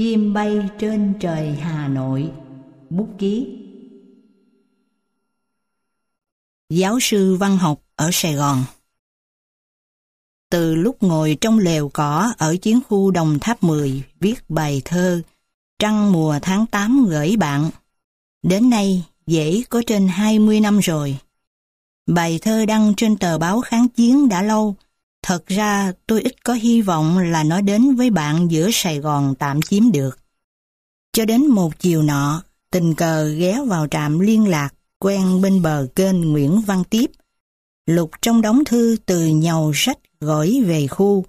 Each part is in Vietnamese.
Chim bay trên trời Hà Nội. Bút ký. Giáo sư văn học ở Sài Gòn. Từ lúc ngồi trong lều cỏ ở chiến khu Đồng Tháp 10 viết bài thơ Trăng mùa tháng 8 gửi bạn. Đến nay, dễ có trên 20 năm rồi. Bài thơ đăng trên tờ báo kháng chiến đã lâu Thật ra tôi ít có hy vọng là nó đến với bạn giữa Sài Gòn tạm chiếm được. Cho đến một chiều nọ, tình cờ ghé vào trạm liên lạc quen bên bờ kênh Nguyễn Văn Tiếp. Lục trong đóng thư từ nhầu sách gửi về khu,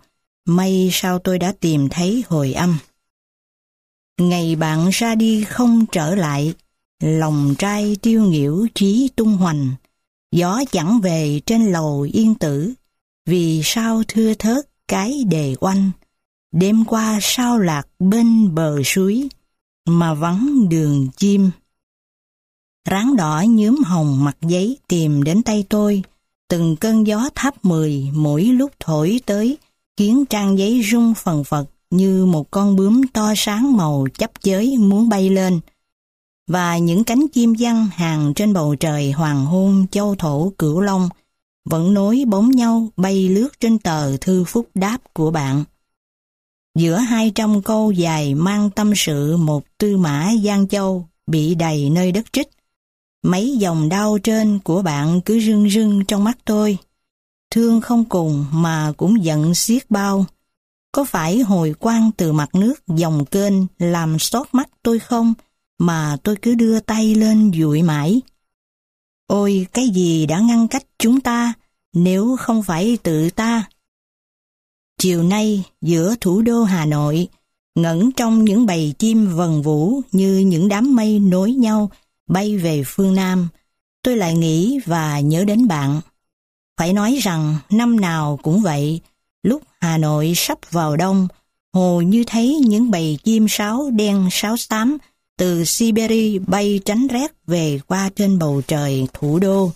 may sao tôi đã tìm thấy hồi âm. Ngày bạn ra đi không trở lại, lòng trai tiêu nghỉu trí tung hoành, gió chẳng về trên lầu yên tử, vì sao thưa thớt cái đề oanh, đêm qua sao lạc bên bờ suối, mà vắng đường chim. Ráng đỏ nhướm hồng mặt giấy tìm đến tay tôi, từng cơn gió tháp mười mỗi lúc thổi tới, khiến trang giấy rung phần phật như một con bướm to sáng màu chấp chới muốn bay lên. Và những cánh chim văng hàng trên bầu trời hoàng hôn châu thổ cửu long, vẫn nối bóng nhau bay lướt trên tờ thư phúc đáp của bạn. Giữa hai trăm câu dài mang tâm sự một tư mã Giang Châu bị đầy nơi đất trích, mấy dòng đau trên của bạn cứ rưng rưng trong mắt tôi. Thương không cùng mà cũng giận xiết bao. Có phải hồi quang từ mặt nước dòng kênh làm xót mắt tôi không, mà tôi cứ đưa tay lên dụi mãi. Ôi, cái gì đã ngăn cách chúng ta nếu không phải tự ta? Chiều nay, giữa thủ đô Hà Nội, ngẩn trong những bầy chim vần vũ như những đám mây nối nhau bay về phương Nam, tôi lại nghĩ và nhớ đến bạn. Phải nói rằng năm nào cũng vậy, lúc Hà Nội sắp vào đông, hồ như thấy những bầy chim sáo đen sáo xám từ Siberia bay tránh rét về qua trên bầu trời thủ đô.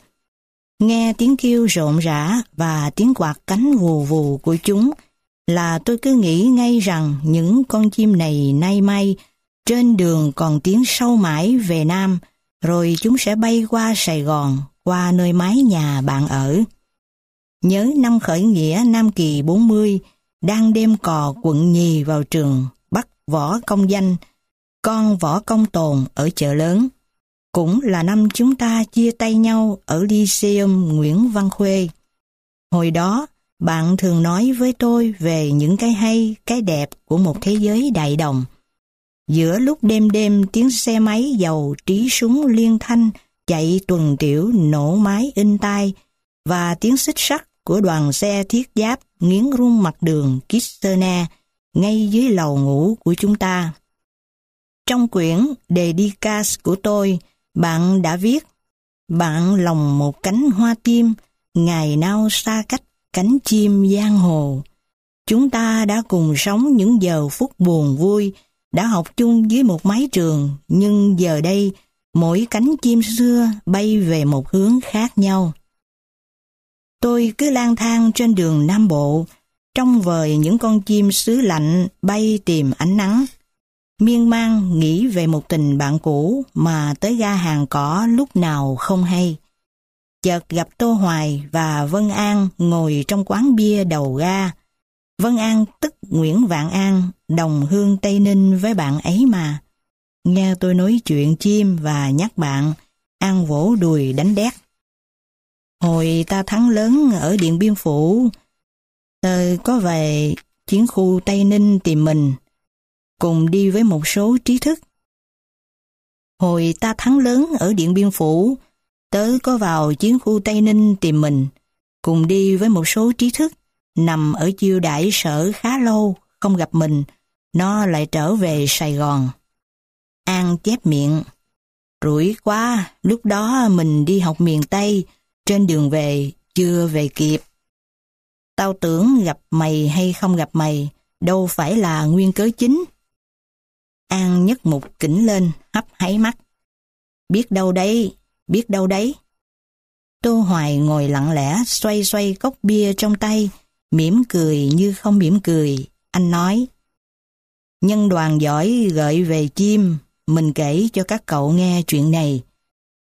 Nghe tiếng kêu rộn rã và tiếng quạt cánh vù vù của chúng là tôi cứ nghĩ ngay rằng những con chim này nay may trên đường còn tiến sâu mãi về Nam rồi chúng sẽ bay qua Sài Gòn, qua nơi mái nhà bạn ở. Nhớ năm khởi nghĩa Nam Kỳ 40 đang đêm cò quận nhì vào trường bắt võ công danh con võ công tồn ở chợ lớn. Cũng là năm chúng ta chia tay nhau ở Lyceum Nguyễn Văn Khuê. Hồi đó, bạn thường nói với tôi về những cái hay, cái đẹp của một thế giới đại đồng. Giữa lúc đêm đêm tiếng xe máy dầu trí súng liên thanh chạy tuần tiểu nổ máy in tai và tiếng xích sắt của đoàn xe thiết giáp nghiến rung mặt đường Kisterne ngay dưới lầu ngủ của chúng ta. Trong quyển Đề đi Cas của tôi, bạn đã viết Bạn lòng một cánh hoa tim, ngày nào xa cách cánh chim giang hồ. Chúng ta đã cùng sống những giờ phút buồn vui, đã học chung dưới một mái trường, nhưng giờ đây mỗi cánh chim xưa bay về một hướng khác nhau. Tôi cứ lang thang trên đường Nam Bộ, trong vời những con chim xứ lạnh bay tìm ánh nắng. Miên man nghĩ về một tình bạn cũ mà tới ga hàng cỏ lúc nào không hay. Chợt gặp Tô Hoài và Vân An ngồi trong quán bia đầu ga. Vân An tức Nguyễn Vạn An, đồng hương Tây Ninh với bạn ấy mà. Nghe tôi nói chuyện chim và nhắc bạn, An vỗ đùi đánh đét. Hồi ta thắng lớn ở Điện Biên Phủ, tôi có về chiến khu Tây Ninh tìm mình cùng đi với một số trí thức. Hồi ta thắng lớn ở Điện Biên Phủ, tớ có vào chiến khu Tây Ninh tìm mình, cùng đi với một số trí thức, nằm ở chiêu đại sở khá lâu, không gặp mình, nó lại trở về Sài Gòn. An chép miệng, rủi quá, lúc đó mình đi học miền Tây, trên đường về, chưa về kịp. Tao tưởng gặp mày hay không gặp mày, đâu phải là nguyên cớ chính. An nhấc một kỉnh lên, hấp háy mắt. Biết đâu đấy, biết đâu đấy. Tô Hoài ngồi lặng lẽ xoay xoay cốc bia trong tay, mỉm cười như không mỉm cười. Anh nói, Nhân đoàn giỏi gợi về chim, mình kể cho các cậu nghe chuyện này.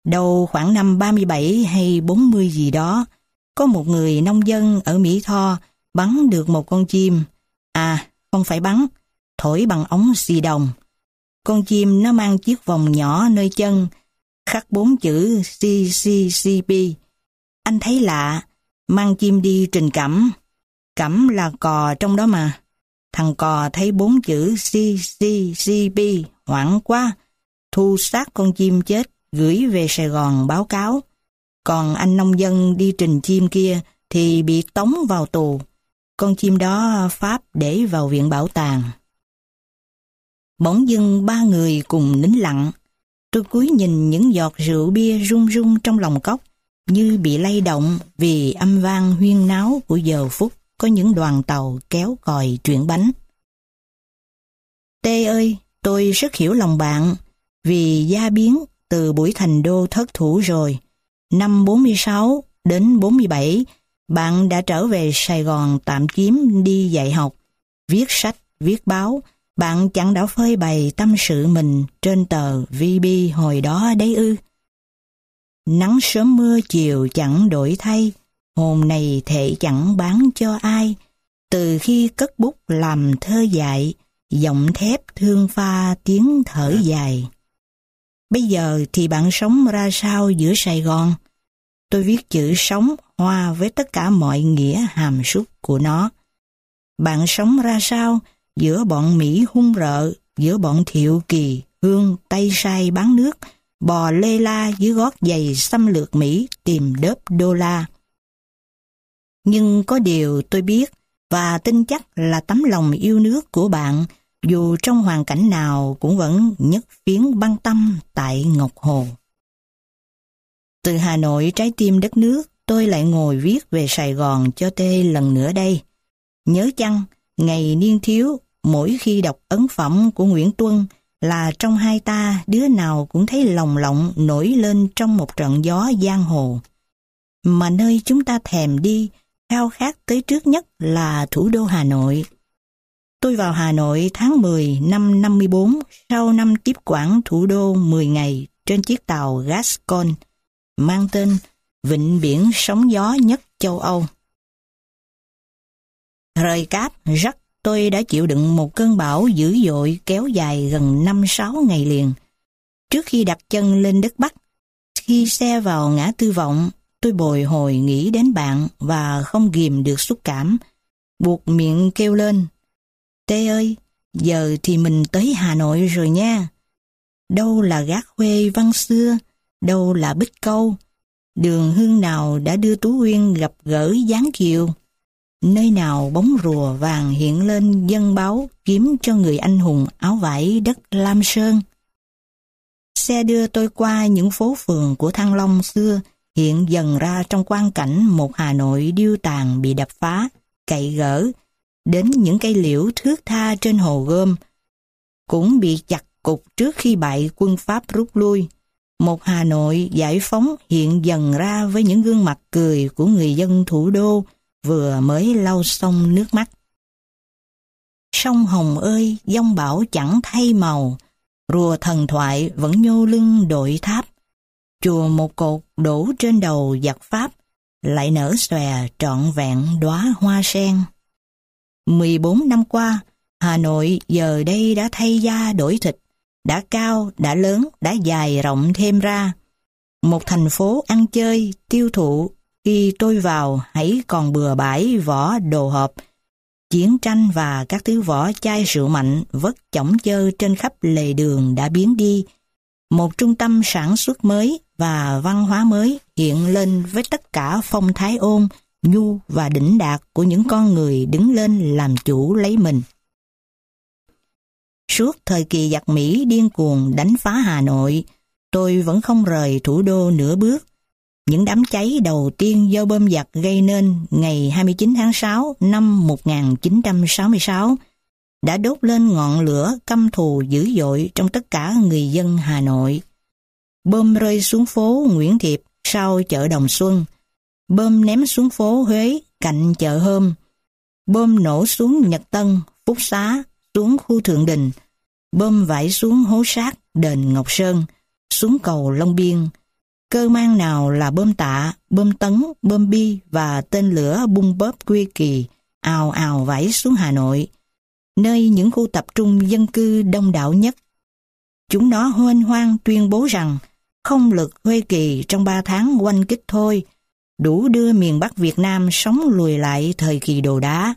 Đầu khoảng năm 37 hay 40 gì đó, có một người nông dân ở Mỹ Tho bắn được một con chim. À, không phải bắn, thổi bằng ống xì đồng. Con chim nó mang chiếc vòng nhỏ nơi chân, khắc bốn chữ CCCP. Anh thấy lạ, mang chim đi trình cẩm. Cẩm là cò trong đó mà. Thằng cò thấy bốn chữ CCCP hoảng quá, thu xác con chim chết, gửi về Sài Gòn báo cáo. Còn anh nông dân đi trình chim kia thì bị tống vào tù. Con chim đó Pháp để vào viện bảo tàng. Bỗng dưng ba người cùng nín lặng. Tôi cúi nhìn những giọt rượu bia rung rung trong lòng cốc như bị lay động vì âm vang huyên náo của giờ phút có những đoàn tàu kéo còi chuyển bánh. Tê ơi, tôi rất hiểu lòng bạn vì gia biến từ buổi thành đô thất thủ rồi. Năm 46 đến 47, bạn đã trở về Sài Gòn tạm chiếm đi dạy học, viết sách, viết báo. Bạn chẳng đã phơi bày tâm sự mình trên tờ VB hồi đó đấy ư. Nắng sớm mưa chiều chẳng đổi thay, hồn này thể chẳng bán cho ai. Từ khi cất bút làm thơ dạy giọng thép thương pha tiếng thở dài. Bây giờ thì bạn sống ra sao giữa Sài Gòn? Tôi viết chữ sống hoa với tất cả mọi nghĩa hàm súc của nó. Bạn sống ra sao giữa bọn Mỹ hung rợ, giữa bọn Thiệu Kỳ, Hương, tay sai bán nước, bò lê la dưới gót giày xâm lược Mỹ tìm đớp đô la. Nhưng có điều tôi biết và tin chắc là tấm lòng yêu nước của bạn dù trong hoàn cảnh nào cũng vẫn nhất phiến băng tâm tại Ngọc Hồ. Từ Hà Nội trái tim đất nước, tôi lại ngồi viết về Sài Gòn cho tê lần nữa đây. Nhớ chăng, ngày niên thiếu, mỗi khi đọc ấn phẩm của Nguyễn Tuân là trong hai ta đứa nào cũng thấy lòng lộng nổi lên trong một trận gió giang hồ. Mà nơi chúng ta thèm đi, khao khát tới trước nhất là thủ đô Hà Nội. Tôi vào Hà Nội tháng 10 năm 54 sau năm tiếp quản thủ đô 10 ngày trên chiếc tàu Gascon mang tên Vịnh Biển Sóng Gió nhất châu Âu. Rời cáp rất tôi đã chịu đựng một cơn bão dữ dội kéo dài gần 5-6 ngày liền. Trước khi đặt chân lên đất Bắc, khi xe vào ngã tư vọng, tôi bồi hồi nghĩ đến bạn và không ghiềm được xúc cảm, buộc miệng kêu lên Tê ơi, giờ thì mình tới Hà Nội rồi nha. Đâu là gác quê văn xưa, đâu là bích câu. Đường hương nào đã đưa Tú Uyên gặp gỡ giáng kiều. Nơi nào bóng rùa vàng hiện lên dân báo kiếm cho người anh hùng áo vải đất Lam Sơn. Xe đưa tôi qua những phố phường của Thăng Long xưa hiện dần ra trong quan cảnh một Hà Nội điêu tàn bị đập phá, cậy gỡ, đến những cây liễu thước tha trên hồ gươm, cũng bị chặt cục trước khi bại quân Pháp rút lui. Một Hà Nội giải phóng hiện dần ra với những gương mặt cười của người dân thủ đô vừa mới lau xong nước mắt. Sông Hồng ơi, dông bão chẳng thay màu, rùa thần thoại vẫn nhô lưng đội tháp. Chùa một cột đổ trên đầu giặc Pháp, lại nở xòe trọn vẹn đóa hoa sen. 14 năm qua, Hà Nội giờ đây đã thay da đổi thịt, đã cao, đã lớn, đã dài rộng thêm ra. Một thành phố ăn chơi, tiêu thụ, khi tôi vào hãy còn bừa bãi vỏ đồ hộp, chiến tranh và các thứ vỏ chai rượu mạnh vất chỏng chơ trên khắp lề đường đã biến đi. Một trung tâm sản xuất mới và văn hóa mới hiện lên với tất cả phong thái ôn, nhu và đỉnh đạt của những con người đứng lên làm chủ lấy mình. Suốt thời kỳ giặc Mỹ điên cuồng đánh phá Hà Nội, tôi vẫn không rời thủ đô nửa bước. Những đám cháy đầu tiên do bơm giặt gây nên ngày 29 tháng 6 năm 1966 đã đốt lên ngọn lửa căm thù dữ dội trong tất cả người dân Hà Nội. Bơm rơi xuống phố Nguyễn Thiệp sau chợ Đồng Xuân, bơm ném xuống phố Huế cạnh chợ Hôm, bơm nổ xuống Nhật Tân, Phúc Xá, xuống khu Thượng Đình, bơm vải xuống hố sát đền Ngọc Sơn, xuống cầu Long Biên. Cơ mang nào là bơm tạ, bơm tấn, bơm bi và tên lửa bung bóp quy kỳ, ào ào vẫy xuống Hà Nội, nơi những khu tập trung dân cư đông đảo nhất. Chúng nó hoan hoang tuyên bố rằng không lực Huê Kỳ trong ba tháng quanh kích thôi, đủ đưa miền Bắc Việt Nam sống lùi lại thời kỳ đồ đá.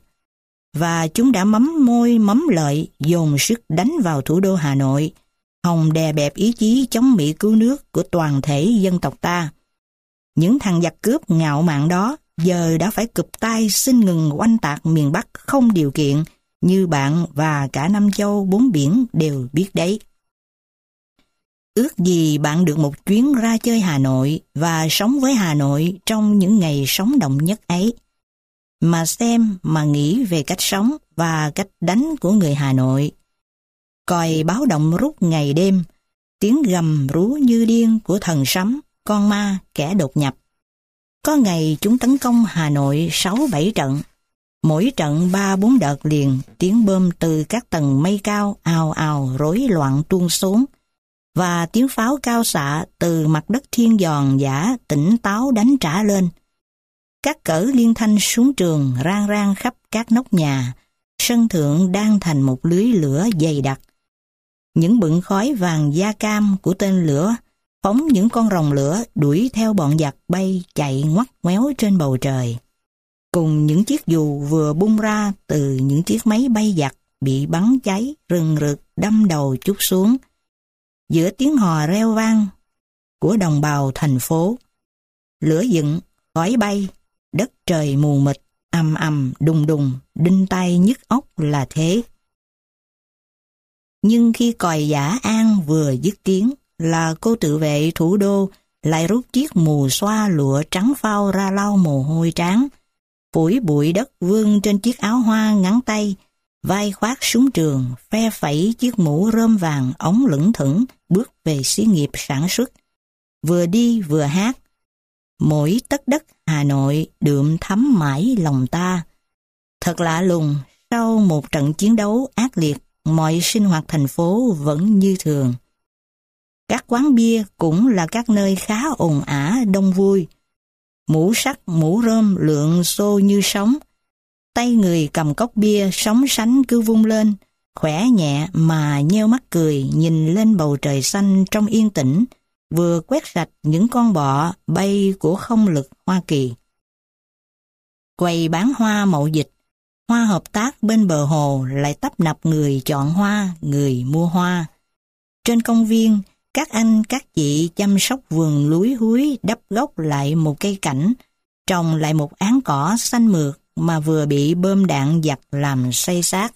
Và chúng đã mắm môi mắm lợi dồn sức đánh vào thủ đô Hà Nội, hòng đè bẹp ý chí chống Mỹ cứu nước của toàn thể dân tộc ta. Những thằng giặc cướp ngạo mạn đó giờ đã phải cụp tay xin ngừng oanh tạc miền Bắc không điều kiện như bạn và cả Nam Châu bốn biển đều biết đấy. Ước gì bạn được một chuyến ra chơi Hà Nội và sống với Hà Nội trong những ngày sống động nhất ấy. Mà xem, mà nghĩ về cách sống và cách đánh của người Hà Nội. Còi báo động rút ngày đêm, tiếng gầm rú như điên của thần sấm, con ma, kẻ đột nhập. Có ngày chúng tấn công Hà Nội 6-7 trận. Mỗi trận 3-4 đợt liền, tiếng bơm từ các tầng mây cao ào ào rối loạn tuôn xuống và tiếng pháo cao xạ từ mặt đất thiên giòn giả tỉnh táo đánh trả lên. Các cỡ liên thanh xuống trường rang rang khắp các nóc nhà, sân thượng đang thành một lưới lửa dày đặc. Những bựng khói vàng da cam của tên lửa phóng những con rồng lửa đuổi theo bọn giặc bay chạy ngoắt ngoéo trên bầu trời. Cùng những chiếc dù vừa bung ra từ những chiếc máy bay giặc bị bắn cháy rừng rực đâm đầu chút xuống, giữa tiếng hò reo vang của đồng bào thành phố. Lửa dựng, khói bay, đất trời mù mịt, ầm ầm đùng đùng, đinh tay nhức óc là thế. Nhưng khi còi giả an vừa dứt tiếng là cô tự vệ thủ đô lại rút chiếc mù xoa lụa trắng phao ra lau mồ hôi tráng, phủi bụi đất vương trên chiếc áo hoa ngắn tay, vai khoác súng trường, phe phẩy chiếc mũ rơm vàng ống lững thững bước về xí nghiệp sản xuất. Vừa đi vừa hát. Mỗi tất đất Hà Nội đượm thắm mãi lòng ta. Thật lạ lùng, sau một trận chiến đấu ác liệt, mọi sinh hoạt thành phố vẫn như thường. Các quán bia cũng là các nơi khá ồn ả đông vui. Mũ sắt, mũ rơm lượn xô như sóng, Tay người cầm cốc bia sóng sánh cứ vung lên, khỏe nhẹ mà nheo mắt cười nhìn lên bầu trời xanh trong yên tĩnh, vừa quét sạch những con bọ bay của không lực Hoa Kỳ. Quầy bán hoa mậu dịch, hoa hợp tác bên bờ hồ lại tấp nập người chọn hoa, người mua hoa. Trên công viên, các anh các chị chăm sóc vườn lúi húi đắp gốc lại một cây cảnh, trồng lại một án cỏ xanh mượt mà vừa bị bơm đạn giặt làm say sát.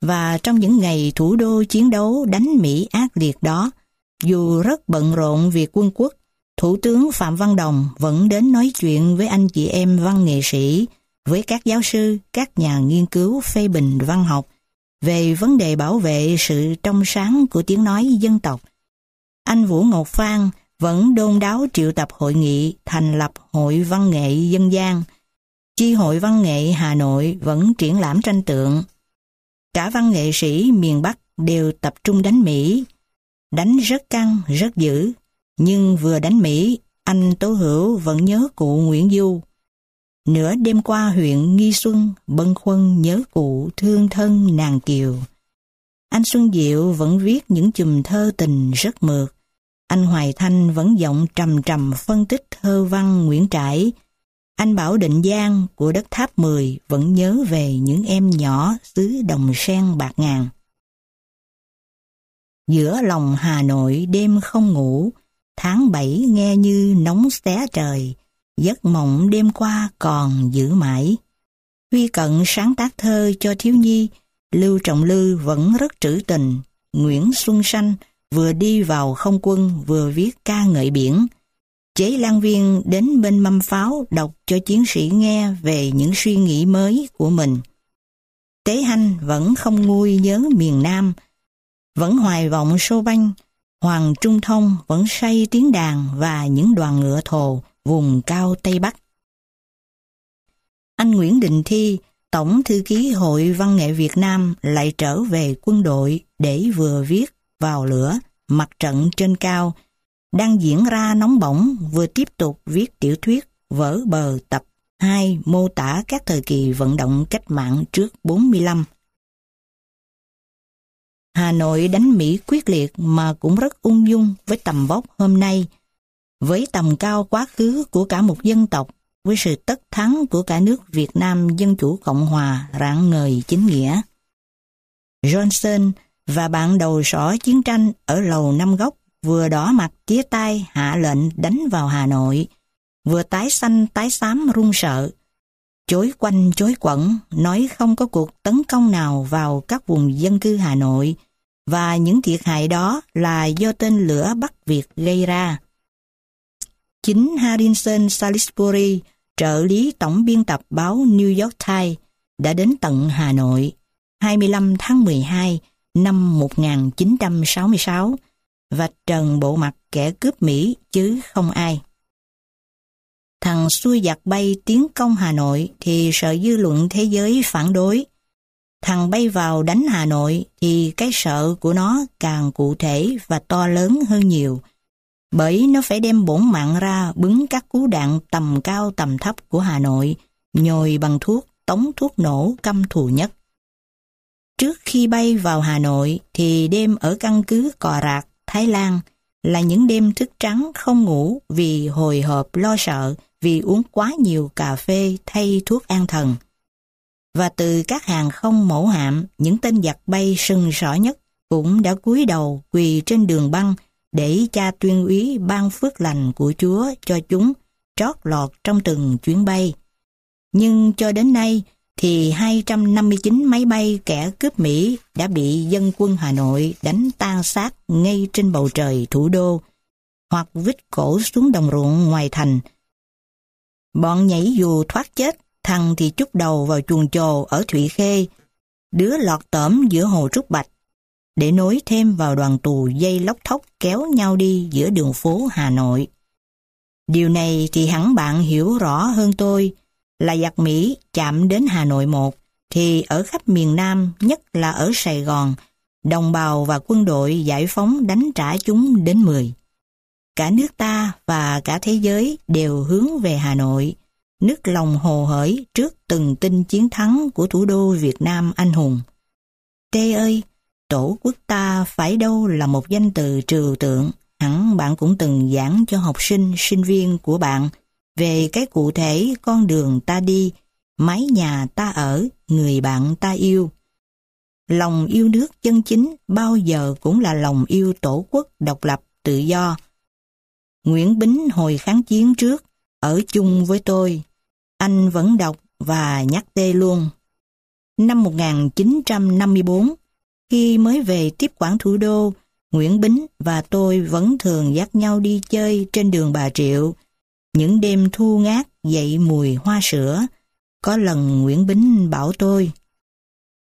Và trong những ngày thủ đô chiến đấu đánh Mỹ ác liệt đó, dù rất bận rộn việc quân quốc, Thủ tướng Phạm Văn Đồng vẫn đến nói chuyện với anh chị em văn nghệ sĩ, với các giáo sư, các nhà nghiên cứu phê bình văn học về vấn đề bảo vệ sự trong sáng của tiếng nói dân tộc. Anh Vũ Ngọc Phan vẫn đôn đáo triệu tập hội nghị thành lập Hội Văn nghệ Dân gian, Chi hội văn nghệ Hà Nội vẫn triển lãm tranh tượng. Cả văn nghệ sĩ miền Bắc đều tập trung đánh Mỹ. Đánh rất căng, rất dữ. Nhưng vừa đánh Mỹ, anh Tố Hữu vẫn nhớ cụ Nguyễn Du. Nửa đêm qua huyện Nghi Xuân, bân khuân nhớ cụ thương thân nàng kiều. Anh Xuân Diệu vẫn viết những chùm thơ tình rất mượt. Anh Hoài Thanh vẫn giọng trầm trầm phân tích thơ văn Nguyễn Trãi, anh Bảo Định Giang của đất Tháp 10 vẫn nhớ về những em nhỏ xứ đồng sen bạc ngàn. Giữa lòng Hà Nội đêm không ngủ, tháng bảy nghe như nóng xé trời, giấc mộng đêm qua còn giữ mãi. Huy Cận sáng tác thơ cho thiếu nhi, Lưu Trọng Lư vẫn rất trữ tình, Nguyễn Xuân Sanh vừa đi vào không quân vừa viết ca ngợi biển, Chế Lan Viên đến bên mâm pháo đọc cho chiến sĩ nghe về những suy nghĩ mới của mình. Tế Hanh vẫn không nguôi nhớ miền Nam, vẫn hoài vọng sô banh, Hoàng Trung Thông vẫn say tiếng đàn và những đoàn ngựa thồ vùng cao Tây Bắc. Anh Nguyễn Đình Thi Tổng thư ký Hội Văn nghệ Việt Nam lại trở về quân đội để vừa viết vào lửa mặt trận trên cao, đang diễn ra nóng bỏng vừa tiếp tục viết tiểu thuyết vỡ bờ tập 2 mô tả các thời kỳ vận động cách mạng trước 45. Hà Nội đánh Mỹ quyết liệt mà cũng rất ung dung với tầm vóc hôm nay, với tầm cao quá khứ của cả một dân tộc, với sự tất thắng của cả nước Việt Nam Dân Chủ Cộng Hòa rạng ngời chính nghĩa. Johnson và bạn đầu sỏ chiến tranh ở lầu Năm Góc vừa đỏ mặt tía tay hạ lệnh đánh vào Hà Nội, vừa tái xanh tái xám run sợ, chối quanh chối quẩn, nói không có cuộc tấn công nào vào các vùng dân cư Hà Nội, và những thiệt hại đó là do tên lửa Bắc Việt gây ra. Chính Harrison Salisbury, trợ lý tổng biên tập báo New York Times, đã đến tận Hà Nội 25 tháng 12 năm 1966 và trần bộ mặt kẻ cướp Mỹ chứ không ai. Thằng xuôi giặc bay tiến công Hà Nội thì sợ dư luận thế giới phản đối. Thằng bay vào đánh Hà Nội thì cái sợ của nó càng cụ thể và to lớn hơn nhiều. Bởi nó phải đem bổn mạng ra bứng các cú đạn tầm cao tầm thấp của Hà Nội, nhồi bằng thuốc, tống thuốc nổ căm thù nhất. Trước khi bay vào Hà Nội thì đêm ở căn cứ Cò Rạc, Thái Lan là những đêm thức trắng không ngủ vì hồi hộp lo sợ vì uống quá nhiều cà phê thay thuốc an thần và từ các hàng không mẫu hạm, những tên giặc bay sừng sỏ nhất cũng đã cúi đầu quỳ trên đường băng để cha tuyên úy ban phước lành của Chúa cho chúng trót lọt trong từng chuyến bay. Nhưng cho đến nay thì 259 máy bay kẻ cướp Mỹ đã bị dân quân Hà Nội đánh tan xác ngay trên bầu trời thủ đô hoặc vít cổ xuống đồng ruộng ngoài thành. Bọn nhảy dù thoát chết thằng thì chúc đầu vào chuồng trồ ở Thụy Khê, đứa lọt tẩm giữa hồ Trúc Bạch, để nối thêm vào đoàn tù dây lóc thóc kéo nhau đi giữa đường phố Hà Nội. Điều này thì hẳn bạn hiểu rõ hơn tôi là giặc Mỹ chạm đến Hà Nội một, thì ở khắp miền Nam, nhất là ở Sài Gòn, đồng bào và quân đội giải phóng đánh trả chúng đến 10. Cả nước ta và cả thế giới đều hướng về Hà Nội, nước lòng hồ hởi trước từng tin chiến thắng của thủ đô Việt Nam anh hùng. Tê ơi, tổ quốc ta phải đâu là một danh từ trừu tượng, hẳn bạn cũng từng giảng cho học sinh, sinh viên của bạn về cái cụ thể con đường ta đi, mái nhà ta ở, người bạn ta yêu. Lòng yêu nước chân chính bao giờ cũng là lòng yêu tổ quốc độc lập tự do. Nguyễn Bính hồi kháng chiến trước, ở chung với tôi, anh vẫn đọc và nhắc tê luôn. Năm 1954, khi mới về tiếp quản thủ đô, Nguyễn Bính và tôi vẫn thường dắt nhau đi chơi trên đường Bà Triệu. Những đêm thu ngát dậy mùi hoa sữa. Có lần Nguyễn Bính bảo tôi,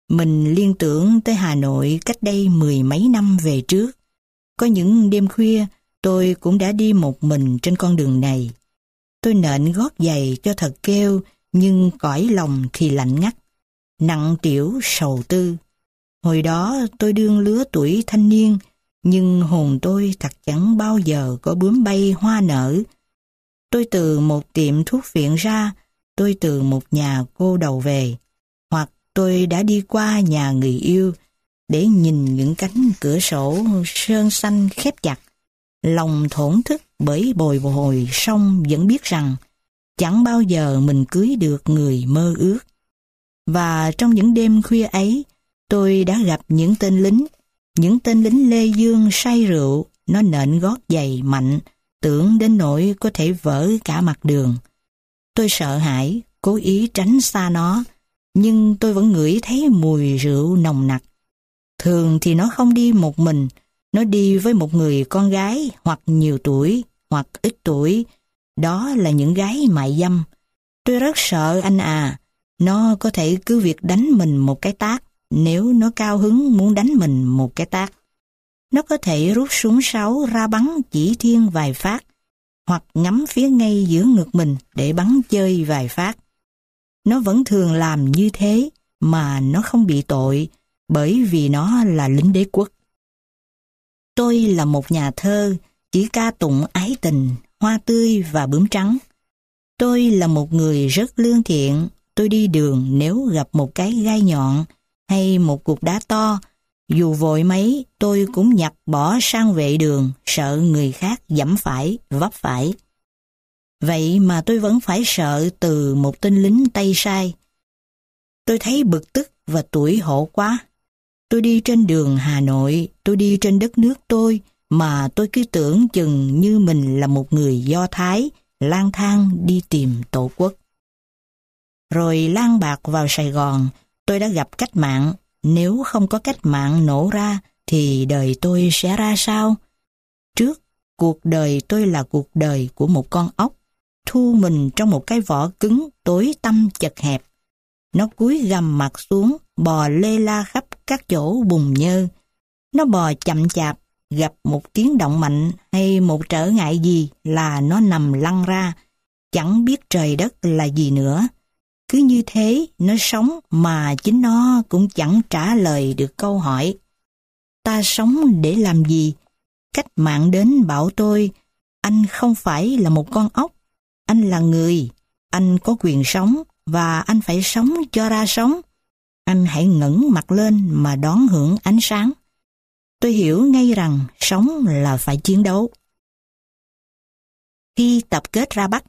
mình liên tưởng tới Hà Nội cách đây mười mấy năm về trước. Có những đêm khuya, tôi cũng đã đi một mình trên con đường này. Tôi nện gót giày cho thật kêu, nhưng cõi lòng thì lạnh ngắt. Nặng tiểu sầu tư. Hồi đó tôi đương lứa tuổi thanh niên, nhưng hồn tôi thật chẳng bao giờ có bướm bay hoa nở. Tôi từ một tiệm thuốc viện ra, tôi từ một nhà cô đầu về, hoặc tôi đã đi qua nhà người yêu để nhìn những cánh cửa sổ sơn xanh khép chặt. Lòng thổn thức bởi bồi hồi xong vẫn biết rằng chẳng bao giờ mình cưới được người mơ ước. Và trong những đêm khuya ấy, tôi đã gặp những tên lính, những tên lính Lê Dương say rượu, nó nện gót giày mạnh, tưởng đến nỗi có thể vỡ cả mặt đường. Tôi sợ hãi, cố ý tránh xa nó, nhưng tôi vẫn ngửi thấy mùi rượu nồng nặc. Thường thì nó không đi một mình, nó đi với một người con gái hoặc nhiều tuổi, hoặc ít tuổi. Đó là những gái mại dâm. Tôi rất sợ anh à. Nó có thể cứ việc đánh mình một cái tác nếu nó cao hứng muốn đánh mình một cái tác. Nó có thể rút súng sáu ra bắn chỉ thiên vài phát hoặc ngắm phía ngay giữa ngực mình để bắn chơi vài phát. nó vẫn thường làm như thế mà nó không bị tội bởi vì nó là lính đế quốc. Tôi là một nhà thơ, chỉ ca tụng ái tình, hoa tươi và bướm trắng. Tôi là một người rất lương thiện, tôi đi đường nếu gặp một cái gai nhọn hay một cục đá to, dù vội mấy tôi cũng nhặt bỏ sang vệ đường, sợ người khác dẫm phải, vấp phải. Vậy mà tôi vẫn phải sợ từ một tên lính tay sai. Tôi thấy bực tức và tuổi hổ quá. Tôi đi trên đường Hà Nội, tôi đi trên đất nước tôi, mà tôi cứ tưởng chừng như mình là một người Do Thái, lang thang đi tìm tổ quốc. Rồi lang bạc vào Sài Gòn, tôi đã gặp cách mạng. Nếu không có cách mạng nổ ra, thì đời tôi sẽ ra sao? Trước, cuộc đời tôi là cuộc đời của một con ốc, thu mình trong một cái vỏ cứng tối tăm chật hẹp. Nó cúi gầm mặt xuống, bò lê la khắp các chỗ bùn nhơ. Nó bò chậm chạp, gặp một tiếng động mạnh hay một trở ngại gì là nó nằm lăn ra, chẳng biết trời đất là gì nữa. Cứ như thế, nó sống mà chính nó cũng chẳng trả lời được câu hỏi. Ta sống để làm gì? Cách mạng đến bảo tôi, anh không phải là một con ốc, anh là người, anh có quyền sống và anh phải sống cho ra sống. Anh hãy ngẩng mặt lên mà đón hưởng ánh sáng. Tôi hiểu ngay rằng sống là phải chiến đấu. Khi tập kết ra Bắc,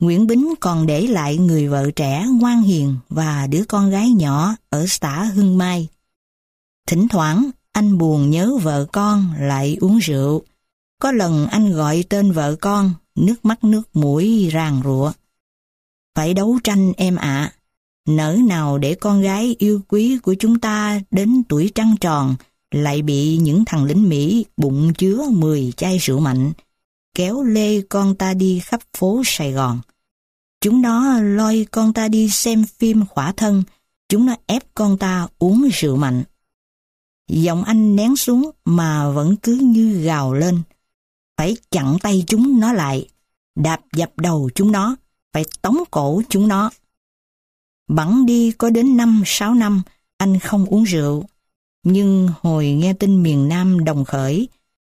Nguyễn Bính còn để lại người vợ trẻ ngoan hiền và đứa con gái nhỏ ở xã Hưng Mai. Thỉnh thoảng, anh buồn nhớ vợ con lại uống rượu. Có lần anh gọi tên vợ con, nước mắt nước mũi ràng rụa. Phải đấu tranh em ạ. Nỡ nào để con gái yêu quý của chúng ta đến tuổi trăng tròn lại bị những thằng lính Mỹ bụng chứa 10 chai rượu mạnh, kéo lê con ta đi khắp phố Sài Gòn. Chúng nó lôi con ta đi xem phim khỏa thân, chúng nó ép con ta uống rượu mạnh. Giọng anh nén xuống mà vẫn cứ như gào lên. Phải chặn tay chúng nó lại, đạp dập đầu chúng nó, phải tống cổ chúng nó. Bẵng đi có đến 5-6 năm, anh không uống rượu. Nhưng hồi nghe tin miền Nam đồng khởi,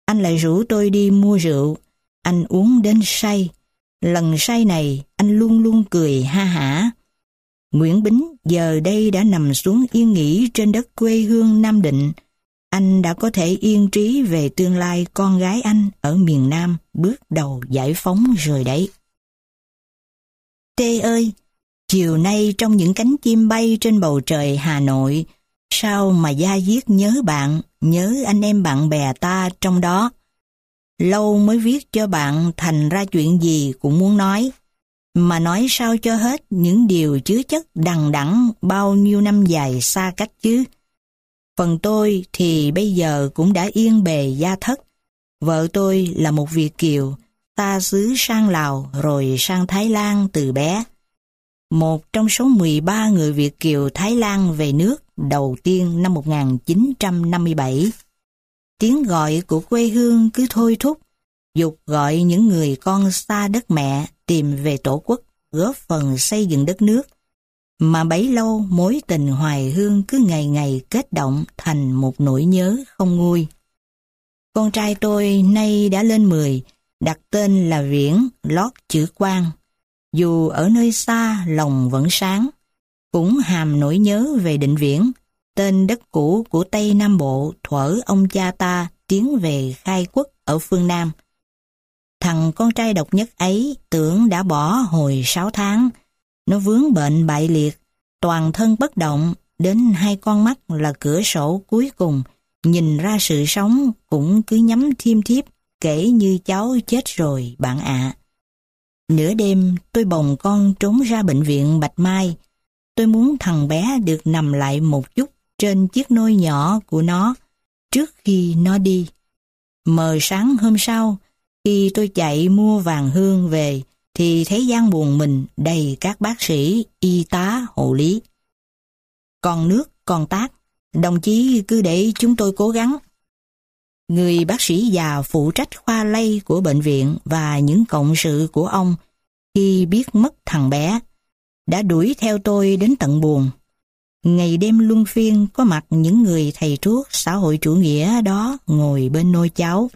anh lại rủ tôi đi mua rượu. Anh uống đến say. Lần say này, anh luôn luôn cười ha hả. Nguyễn Bính giờ đây đã nằm xuống yên nghỉ trên đất quê hương Nam Định. Anh đã có thể yên trí về tương lai con gái anh ở miền Nam bước đầu giải phóng rồi đấy. Tê ơi, chiều nay trong những cánh chim bay trên bầu trời Hà Nội, sao mà gia diết nhớ bạn, nhớ anh em bạn bè ta trong đó. Lâu mới viết cho bạn thành ra chuyện gì cũng muốn nói, mà nói sao cho hết những điều chứa chất đằng đẵng bao nhiêu năm dài xa cách chứ. Phần tôi thì bây giờ cũng đã yên bề gia thất. Vợ tôi là một Việt Kiều, ta xứ sang Lào rồi sang Thái Lan từ bé. Một trong số 13 người Việt Kiều Thái Lan về nước đầu tiên năm 1957. Tiếng gọi của quê hương cứ thôi thúc, dục gọi những người con xa đất mẹ tìm về tổ quốc, góp phần xây dựng đất nước. Mà bấy lâu mối tình hoài hương cứ ngày ngày kết động thành một nỗi nhớ không nguôi. Con trai tôi nay đã lên 10, đặt tên là Viễn, lót chữ Quang. Dù ở nơi xa lòng vẫn sáng, cũng hàm nỗi nhớ về định viễn, tên đất cũ của Tây Nam Bộ thuở ông cha ta tiến về khai quốc ở phương Nam. Thằng con trai độc nhất ấy tưởng đã bỏ hồi 6 tháng, nó vướng bệnh bại liệt, toàn thân bất động, đến hai con mắt là cửa sổ cuối cùng, nhìn ra sự sống cũng cứ nhắm thiêm thiếp, kể như cháu chết rồi bạn ạ. Nửa đêm tôi bồng con trốn ra bệnh viện Bạch Mai, tôi muốn thằng bé được nằm lại một chút trên chiếc nôi nhỏ của nó trước khi nó đi. Mờ sáng hôm sau, khi tôi chạy mua vàng hương về, thì thấy gian buồn mình đầy các bác sĩ, y tá, hộ lý. Còn nước, còn tác, đồng chí cứ để chúng tôi cố gắng. Người bác sĩ già phụ trách khoa lây của bệnh viện và những cộng sự của ông khi biết mất thằng bé, đã đuổi theo tôi đến tận buồn. Ngày đêm luân phiên có mặt những người thầy thuốc xã hội chủ nghĩa đó ngồi bên nôi cháu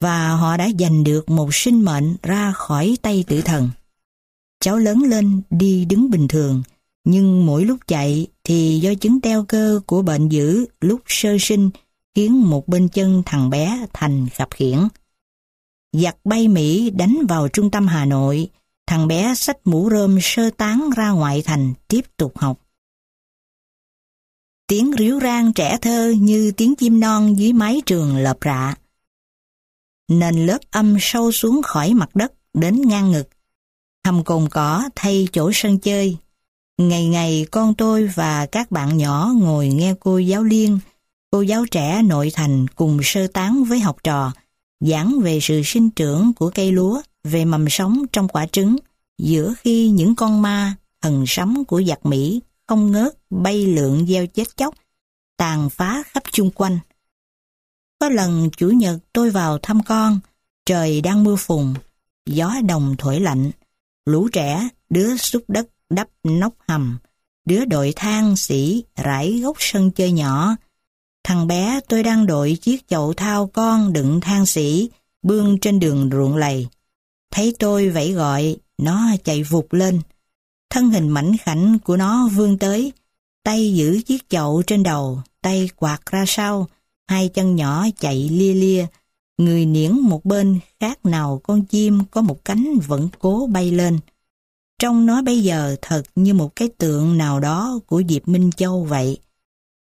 và họ đã giành được một sinh mệnh ra khỏi tay tử thần. Cháu lớn lên đi đứng bình thường, nhưng mỗi lúc chạy thì do chứng teo cơ của bệnh dữ lúc sơ sinh khiến một bên chân thằng bé thành khập khiển. Giặc bay Mỹ đánh vào trung tâm Hà Nội, thằng bé xách mũ rơm sơ tán ra ngoại thành tiếp tục học. Tiếng ríu rang trẻ thơ như tiếng chim non dưới mái trường lợp rạ. Nền lớp âm sâu xuống khỏi mặt đất đến ngang ngực. Hầm cồn cỏ thay chỗ sân chơi. Ngày ngày con tôi và các bạn nhỏ ngồi nghe cô giáo liên, cô giáo trẻ nội thành cùng sơ tán với học trò, giảng về sự sinh trưởng của cây lúa, về mầm sống trong quả trứng, giữa khi những con ma, thần sấm của giặc Mỹ không ngớt bay lượn gieo chết chóc, tàn phá khắp chung quanh. Có lần Chủ nhật tôi vào thăm con, trời đang mưa phùn, gió đồng thổi lạnh, lũ trẻ, đứa xúc đất đắp nóc hầm, đứa đội thang sĩ rải gốc sân chơi nhỏ. Thằng bé tôi đang đội chiếc chậu thao con đựng than sĩ, bươn trên đường ruộng lầy. Thấy tôi vẫy gọi, nó chạy vụt lên. Thân hình mảnh khảnh của nó vươn tới, tay giữ chiếc chậu trên đầu, tay quạt ra sau, hai chân nhỏ chạy lia lia, người niễn một bên khác nào con chim có một cánh vẫn cố bay lên. Trong nó bây giờ thật như một cái tượng nào đó của Diệp Minh Châu vậy.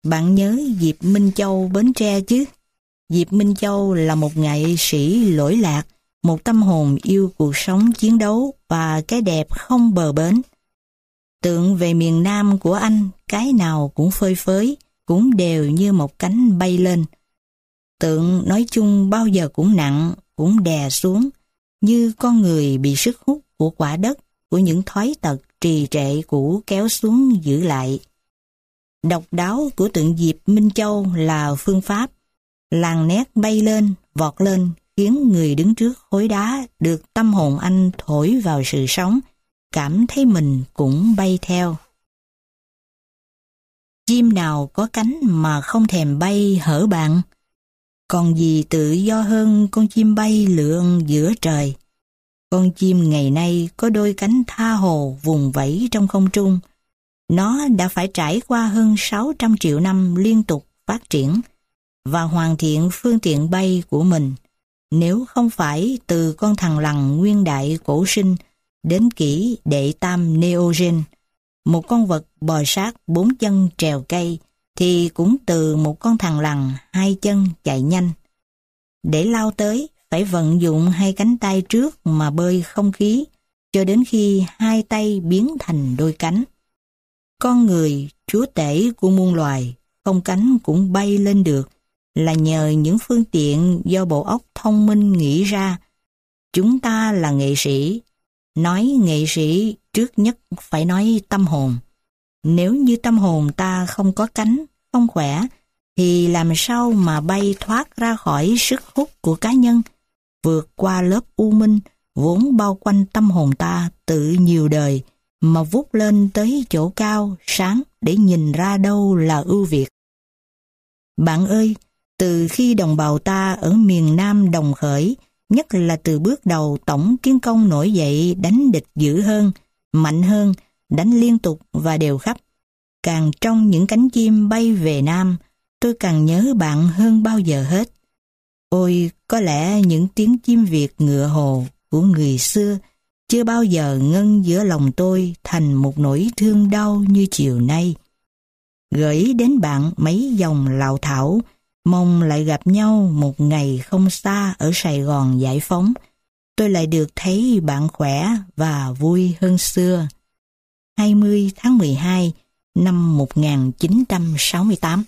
Bạn nhớ Diệp Minh Châu Bến Tre chứ? Diệp Minh Châu là một nghệ sĩ lỗi lạc, một tâm hồn yêu cuộc sống chiến đấu và cái đẹp không bờ bến. Tượng về miền Nam của anh, cái nào cũng phơi phới, cũng đều như một cánh bay lên. Tượng nói chung bao giờ cũng nặng, cũng đè xuống, như con người bị sức hút của quả đất, của những thói tật trì trệ cũ kéo xuống giữ lại. Độc đáo của tượng Diệp Minh Châu là phương pháp, làng nét bay lên, vọt lên, khiến người đứng trước khối đá được tâm hồn anh thổi vào sự sống, cảm thấy mình cũng bay theo. Chim nào có cánh mà không thèm bay hở bạn? Còn gì tự do hơn con chim bay lượn giữa trời? Con chim ngày nay có đôi cánh tha hồ vùng vẫy trong không trung. Nó đã phải trải qua hơn 600 triệu năm liên tục phát triển và hoàn thiện phương tiện bay của mình. Nếu không phải từ con thằng lằn nguyên đại cổ sinh đến kỷ đệ tam Neogen, một con vật bò sát bốn chân trèo cây, thì cũng từ một con thằng lằn hai chân chạy nhanh. Để lao tới, phải vận dụng hai cánh tay trước mà bơi không khí, cho đến khi hai tay biến thành đôi cánh. Con người, chúa tể của muôn loài, không cánh cũng bay lên được, là nhờ những phương tiện do bộ óc thông minh nghĩ ra. Chúng ta là nghệ sĩ, nói nghệ sĩ trước nhất phải nói tâm hồn. Nếu như tâm hồn ta không có cánh, không khỏe, thì làm sao mà bay thoát ra khỏi sức hút của cá nhân, vượt qua lớp u minh vốn bao quanh tâm hồn ta tự nhiều đời, mà vút lên tới chỗ cao, sáng để nhìn ra đâu là ưu việt. Bạn ơi, từ khi đồng bào ta ở miền Nam đồng khởi, nhất là từ bước đầu tổng tiến công nổi dậy đánh địch dữ hơn, mạnh hơn, đánh liên tục và đều khắp. Càng trong những cánh chim bay về Nam, tôi càng nhớ bạn hơn bao giờ hết. Ôi, có lẽ những tiếng chim Việt ngựa hồ của người xưa chưa bao giờ ngân giữa lòng tôi thành một nỗi thương đau như chiều nay. Gửi đến bạn mấy dòng lạo thảo, mong lại gặp nhau một ngày không xa ở Sài Gòn giải phóng, tôi lại được thấy bạn khỏe và vui hơn xưa. 20 tháng 12 năm 1968